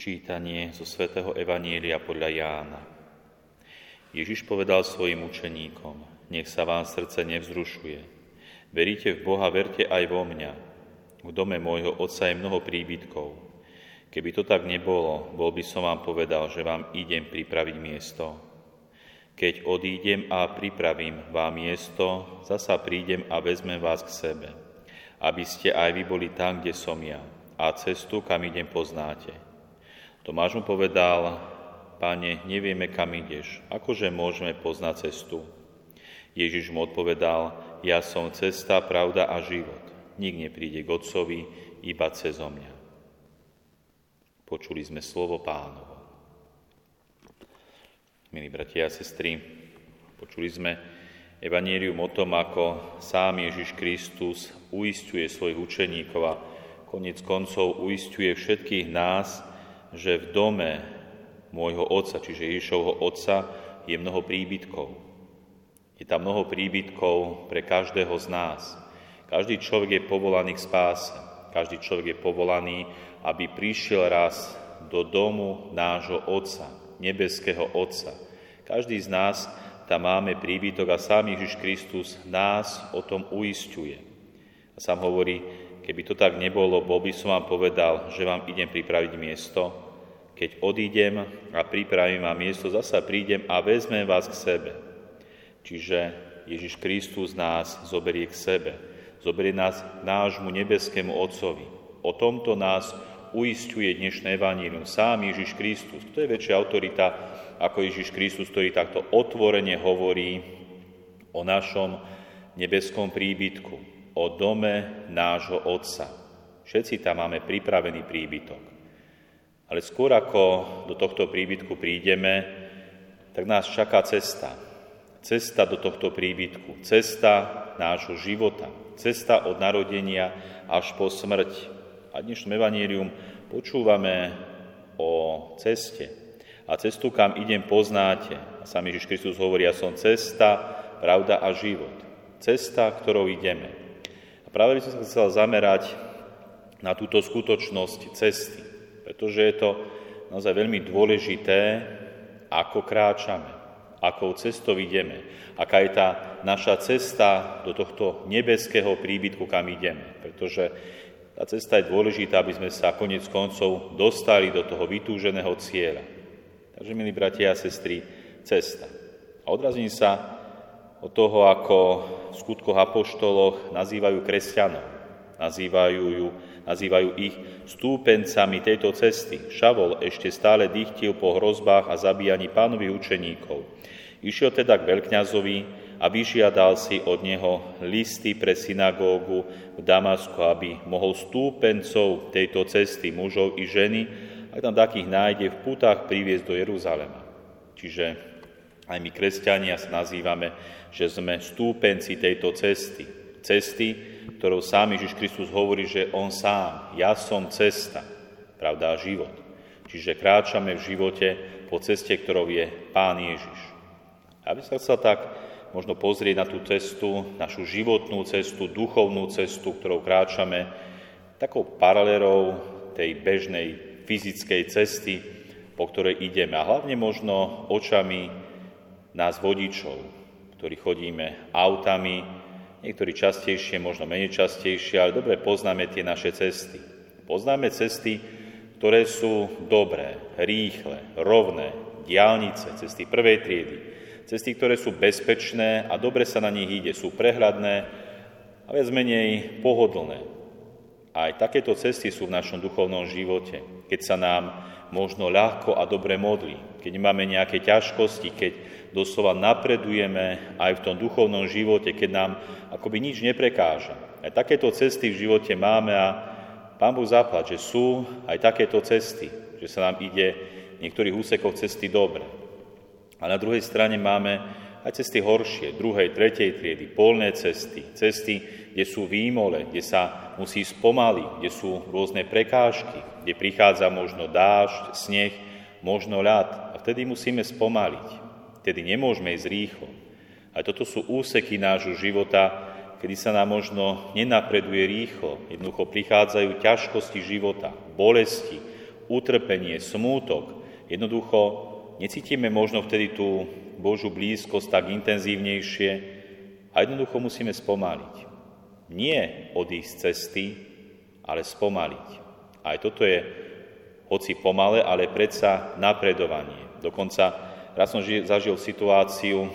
Čítanie zo svätého Evanielia podľa Jána. Ježiš povedal svojim učeníkom, nech sa vám srdce nevzrušuje. Veríte v Boha, verte aj vo mňa. V dome môjho otca je mnoho príbytkov. Keby to tak nebolo, bol by som vám povedal, že vám idem pripraviť miesto. Keď odídem a pripravím vám miesto, zasa prídem a vezmem vás k sebe, aby ste aj vy boli tam, kde som ja, a cestu, kam idem, poznáte. Tomáš mu povedal, Pane, nevieme, kam ideš, akože môžeme poznať cestu? Ježiš mu odpovedal, ja som cesta, pravda a život. Nik nepríde k Otcovi, iba cez mňa. Počuli sme slovo pánovo. Milí bratia a sestry, počuli sme evanílium o tom, ako sám Ježiš Kristus uistuje svojich učeníkov a konec koncov uistuje všetkých nás, že v dome môjho otca, čiže Ježišovho otca, je mnoho príbytkov. Je tam mnoho príbytkov pre každého z nás. Každý človek je povolaný k spáse. Každý človek je povolaný, aby prišiel raz do domu nášho Otca, nebeského Otca. Každý z nás tam máme príbytok a sám Ježiš Kristus nás o tom uistuje. A sám hovorí, Keby to tak nebolo, bol by som vám povedal, že vám idem pripraviť miesto. Keď odídem a pripravím vám miesto, zasa prídem a vezmem vás k sebe. Čiže Ježiš Kristus nás zoberie k sebe. Zoberie nás k nášmu nebeskému Otcovi. O tomto nás uistuje dnešné evanílium. Sám Ježiš Kristus. To je väčšia autorita ako Ježiš Kristus, ktorý takto otvorene hovorí o našom nebeskom príbytku o dome nášho Otca. Všetci tam máme pripravený príbytok. Ale skôr ako do tohto príbytku prídeme, tak nás čaká cesta. Cesta do tohto príbytku, cesta nášho života, cesta od narodenia až po smrť. A dnešnom evanílium počúvame o ceste. A cestu, kam idem, poznáte. A sám Ježiš Kristus hovorí, ja som cesta, pravda a život. Cesta, ktorou ideme. Práve by som sa chcel zamerať na túto skutočnosť cesty, pretože je to naozaj veľmi dôležité, ako kráčame, akou cestou ideme, aká je tá naša cesta do tohto nebeského príbytku, kam ideme. Pretože tá cesta je dôležitá, aby sme sa konec koncov dostali do toho vytúženého cieľa. Takže, milí bratia a sestry, cesta. A odrazím sa od toho, ako v skutkoch apoštoloch nazývajú kresťanov. Nazývajú, ju, nazývajú ich stúpencami tejto cesty. Šavol ešte stále dýchtil po hrozbách a zabíjaní pánových učeníkov. Išiel teda k veľkňazovi a vyžiadal si od neho listy pre synagógu v Damasku, aby mohol stúpencov tejto cesty, mužov i ženy, ak tam takých nájde, v putách priviesť do Jeruzalema. Čiže aj my, kresťania, sa nazývame, že sme stúpenci tejto cesty. Cesty, ktorou sám Ježiš Kristus hovorí, že On sám, ja som cesta, pravda život. Čiže kráčame v živote po ceste, ktorou je Pán Ježiš. Ja by sa chcel tak možno pozrieť na tú cestu, našu životnú cestu, duchovnú cestu, ktorou kráčame, takou paralelou tej bežnej fyzickej cesty, po ktorej ideme. A hlavne možno očami nás vodičov, ktorí chodíme autami, niektorí častejšie, možno menej častejšie, ale dobre poznáme tie naše cesty. Poznáme cesty, ktoré sú dobré, rýchle, rovné, diálnice, cesty prvej triedy, cesty, ktoré sú bezpečné a dobre sa na nich ide, sú prehľadné a viac menej pohodlné. Aj takéto cesty sú v našom duchovnom živote, keď sa nám možno ľahko a dobre modlí, keď máme nejaké ťažkosti, keď doslova napredujeme aj v tom duchovnom živote, keď nám akoby nič neprekáža. Aj takéto cesty v živote máme a Pán Boh zaplať, že sú aj takéto cesty, že sa nám ide v niektorých úsekoch cesty dobre. A na druhej strane máme aj cesty horšie, druhej, tretej triedy, polné cesty, cesty, kde sú výmole, kde sa musí spomaliť, kde sú rôzne prekážky, kde prichádza možno dážď, sneh, možno ľad. A vtedy musíme spomaliť. Vtedy nemôžeme ísť rýchlo. A toto sú úseky nášho života, kedy sa nám možno nenapreduje rýchlo. Jednoducho prichádzajú ťažkosti života, bolesti, utrpenie, smútok. Jednoducho necítime možno vtedy tú Božú blízkosť tak intenzívnejšie a jednoducho musíme spomaliť. Nie odísť z cesty, ale spomaliť. Aj toto je, hoci pomale, ale predsa napredovanie. Dokonca raz som zažil situáciu,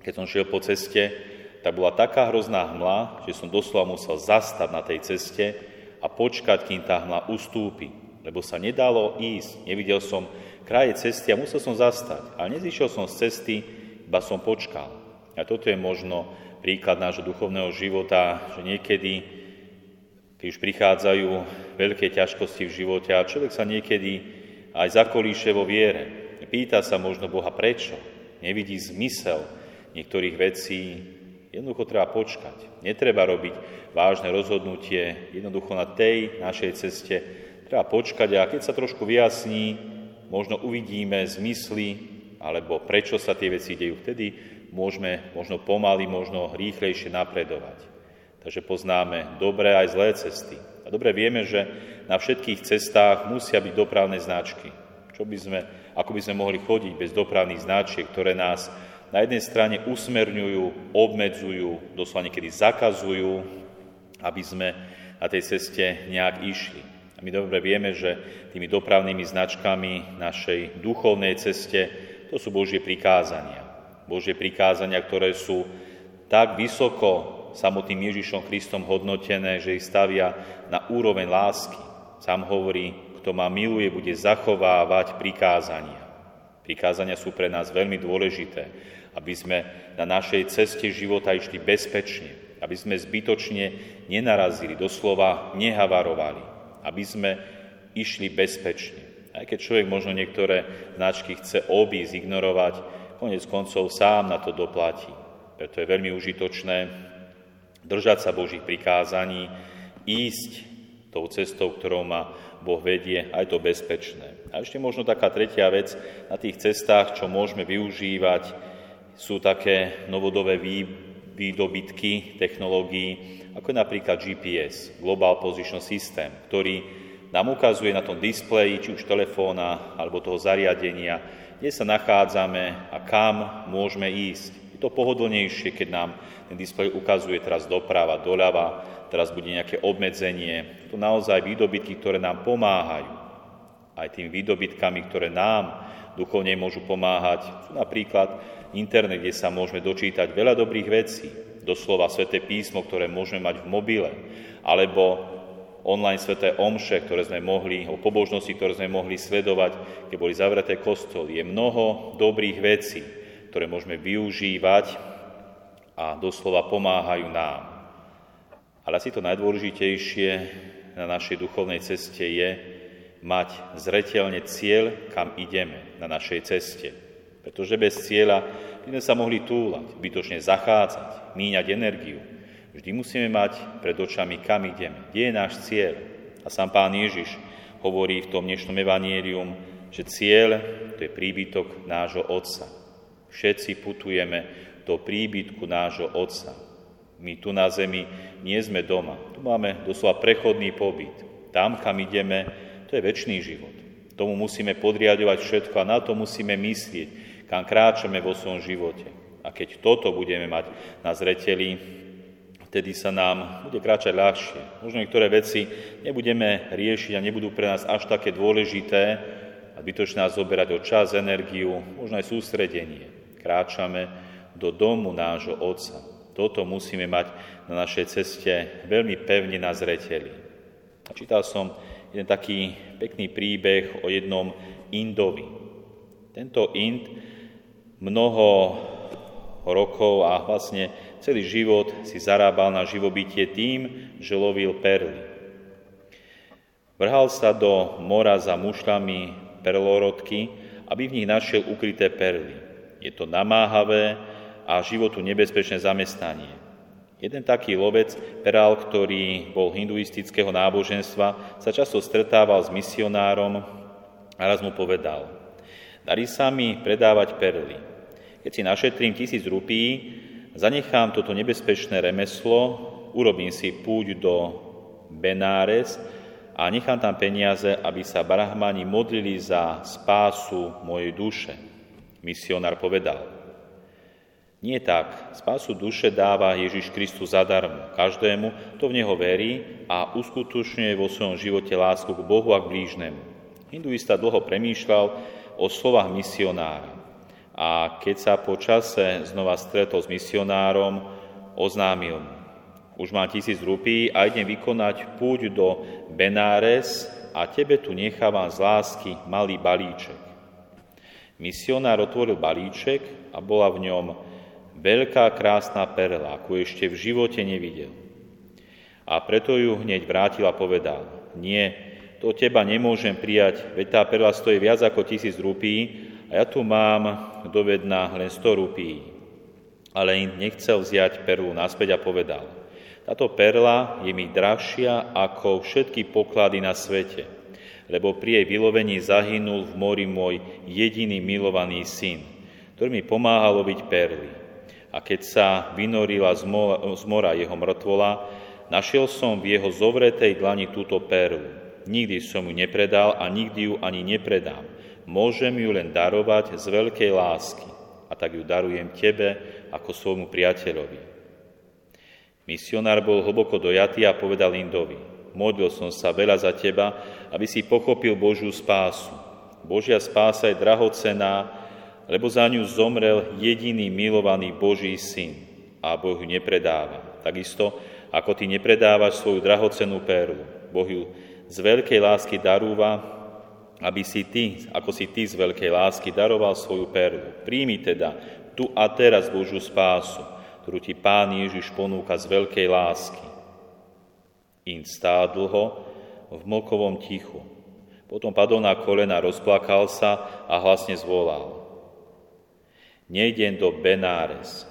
keď som šiel po ceste, tak bola taká hrozná hmla, že som doslova musel zastať na tej ceste a počkať, kým tá hmla ustúpi, lebo sa nedalo ísť. Nevidel som kraje cesty a musel som zastať. Ale nezišiel som z cesty, iba som počkal. A toto je možno príklad nášho duchovného života, že niekedy, keď už prichádzajú veľké ťažkosti v živote a človek sa niekedy aj zakolíše vo viere, pýta sa možno Boha prečo, nevidí zmysel niektorých vecí, jednoducho treba počkať. Netreba robiť vážne rozhodnutie, jednoducho na tej našej ceste treba počkať a keď sa trošku vyjasní, možno uvidíme zmysly alebo prečo sa tie veci dejú vtedy, môžeme možno pomaly, možno rýchlejšie napredovať. Takže poznáme dobré aj zlé cesty. A dobre vieme, že na všetkých cestách musia byť dopravné značky. Čo by sme, ako by sme mohli chodiť bez dopravných značiek, ktoré nás na jednej strane usmerňujú, obmedzujú, doslova niekedy zakazujú, aby sme na tej ceste nejak išli. A my dobre vieme, že tými dopravnými značkami našej duchovnej ceste to sú Božie prikázania. Božie prikázania, ktoré sú tak vysoko samotným Ježišom Kristom hodnotené, že ich stavia na úroveň lásky. Sám hovorí, kto ma miluje, bude zachovávať prikázania. Prikázania sú pre nás veľmi dôležité, aby sme na našej ceste života išli bezpečne, aby sme zbytočne nenarazili, doslova nehavarovali, aby sme išli bezpečne. Aj keď človek možno niektoré značky chce obísť, ignorovať, konec koncov sám na to doplatí. Preto je veľmi užitočné držať sa Božích prikázaní, ísť tou cestou, ktorou ma Boh vedie, aj to bezpečné. A ešte možno taká tretia vec, na tých cestách, čo môžeme využívať, sú také novodové výdobytky technológií, ako je napríklad GPS, Global Position System, ktorý nám ukazuje na tom displeji, či už telefóna alebo toho zariadenia, kde sa nachádzame a kam môžeme ísť. Je to pohodlnejšie, keď nám ten displej ukazuje teraz doprava, doľava, teraz bude nejaké obmedzenie. To naozaj výdobytky, ktoré nám pomáhajú. Aj tým výdobytkami, ktoré nám duchovne môžu pomáhať, sú napríklad internet, kde sa môžeme dočítať veľa dobrých vecí, doslova sveté písmo, ktoré môžeme mať v mobile, alebo online sveté omše, ktoré sme mohli, o pobožnosti, ktoré sme mohli sledovať, keď boli zavreté kostoly. Je mnoho dobrých vecí, ktoré môžeme využívať a doslova pomáhajú nám. Ale asi to najdôležitejšie na našej duchovnej ceste je mať zretelne cieľ, kam ideme na našej ceste. Pretože bez cieľa by sme sa mohli túlať, bytočne zachádzať, míňať energiu, Vždy musíme mať pred očami, kam ideme, kde je náš cieľ. A sám pán Ježiš hovorí v tom dnešnom evanielium, že cieľ to je príbytok nášho Otca. Všetci putujeme do príbytku nášho Otca. My tu na zemi nie sme doma. Tu máme doslova prechodný pobyt. Tam, kam ideme, to je väčší život. Tomu musíme podriadovať všetko a na to musíme myslieť, kam kráčame vo svojom živote. A keď toto budeme mať na zreteli, vtedy sa nám bude kráčať ľahšie. Možno niektoré veci nebudeme riešiť a nebudú pre nás až také dôležité a bytočne nás zoberať o čas, energiu, možno aj sústredenie. Kráčame do domu nášho Otca. Toto musíme mať na našej ceste veľmi pevne na zreteli. Čítal som jeden taký pekný príbeh o jednom Indovi. Tento Ind mnoho rokov a vlastne celý život si zarábal na živobytie tým, že lovil perly. Vrhal sa do mora za mušľami perlorodky, aby v nich našiel ukryté perly. Je to namáhavé a životu nebezpečné zamestnanie. Jeden taký lovec, perál, ktorý bol hinduistického náboženstva, sa často stretával s misionárom a raz mu povedal, darí sa mi predávať perly. Keď si našetrím tisíc rupí, zanechám toto nebezpečné remeslo, urobím si púť do Benáres a nechám tam peniaze, aby sa brahmani modlili za spásu mojej duše. Misionár povedal, nie tak, spásu duše dáva Ježiš Kristus zadarmo. Každému, kto v Neho verí a uskutočňuje vo svojom živote lásku k Bohu a k blížnemu. Hinduista dlho premýšľal o slovách misionára. A keď sa po čase znova stretol s misionárom, oznámil mu, už mám tisíc rupí a idem vykonať púť do Benáres a tebe tu nechávam z lásky malý balíček. Misionár otvoril balíček a bola v ňom veľká krásna perla, akú ešte v živote nevidel. A preto ju hneď vrátil a povedal, nie, to teba nemôžem prijať, veď tá perla stojí viac ako tisíc rupí a ja tu mám dovedná len sto rupí. Ale im nechcel vziať perlu naspäť a povedal, táto perla je mi drahšia ako všetky poklady na svete, lebo pri jej vylovení zahynul v mori môj jediný milovaný syn, ktorý mi pomáhal loviť perly. A keď sa vynorila z mora jeho mŕtvola, našiel som v jeho zovretej dlani túto perlu. Nikdy som ju nepredal a nikdy ju ani nepredám. Môžem ju len darovať z veľkej lásky. A tak ju darujem tebe ako svojmu priateľovi. Misionár bol hlboko dojatý a povedal Indovi, modlil som sa veľa za teba, aby si pochopil Božiu spásu. Božia spása je drahocená, lebo za ňu zomrel jediný milovaný Boží syn a Boh ju nepredáva. Takisto, ako ty nepredávaš svoju drahocenú perlu. Boh ju z veľkej lásky darúva, aby si ty, ako si ty z veľkej lásky daroval svoju perlu. Príjmi teda tu a teraz Božiu spásu, ktorú ti Pán Ježiš ponúka z veľkej lásky. In stál dlho v mlkovom tichu. Potom padol na kolena, rozplakal sa a hlasne zvolal. Nejdem do Benáres,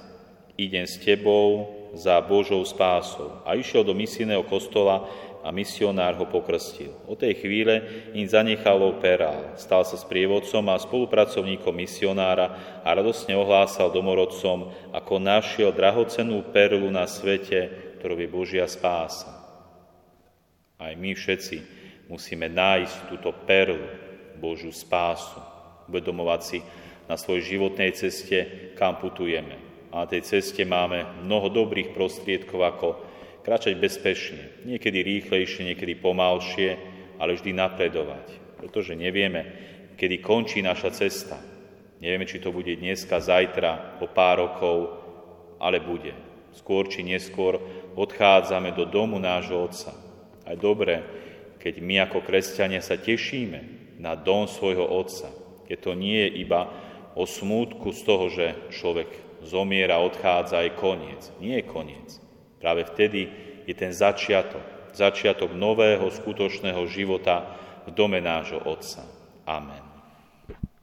idem s tebou za Božou spásou. A išiel do misijného kostola a misionár ho pokrstil. Od tej chvíle im zanechalo perál. Stal sa sprievodcom a spolupracovníkom misionára a radosne ohlásal domorodcom, ako našiel drahocenú perlu na svete, ktorou je Božia spása. Aj my všetci musíme nájsť túto perlu, Božiu spásu, uvedomovať si na svojej životnej ceste, kam putujeme. A na tej ceste máme mnoho dobrých prostriedkov, ako Kráčať bezpečne, niekedy rýchlejšie, niekedy pomalšie, ale vždy napredovať. Pretože nevieme, kedy končí naša cesta. Nevieme, či to bude dneska, zajtra, o pár rokov, ale bude. Skôr či neskôr odchádzame do domu nášho Otca. A je dobré, keď my ako kresťania sa tešíme na dom svojho Otca. Keď to nie je iba o smútku z toho, že človek zomiera, odchádza, je koniec. Nie je koniec. Práve vtedy je ten začiatok, začiatok nového skutočného života v dome nášho Otca. Amen.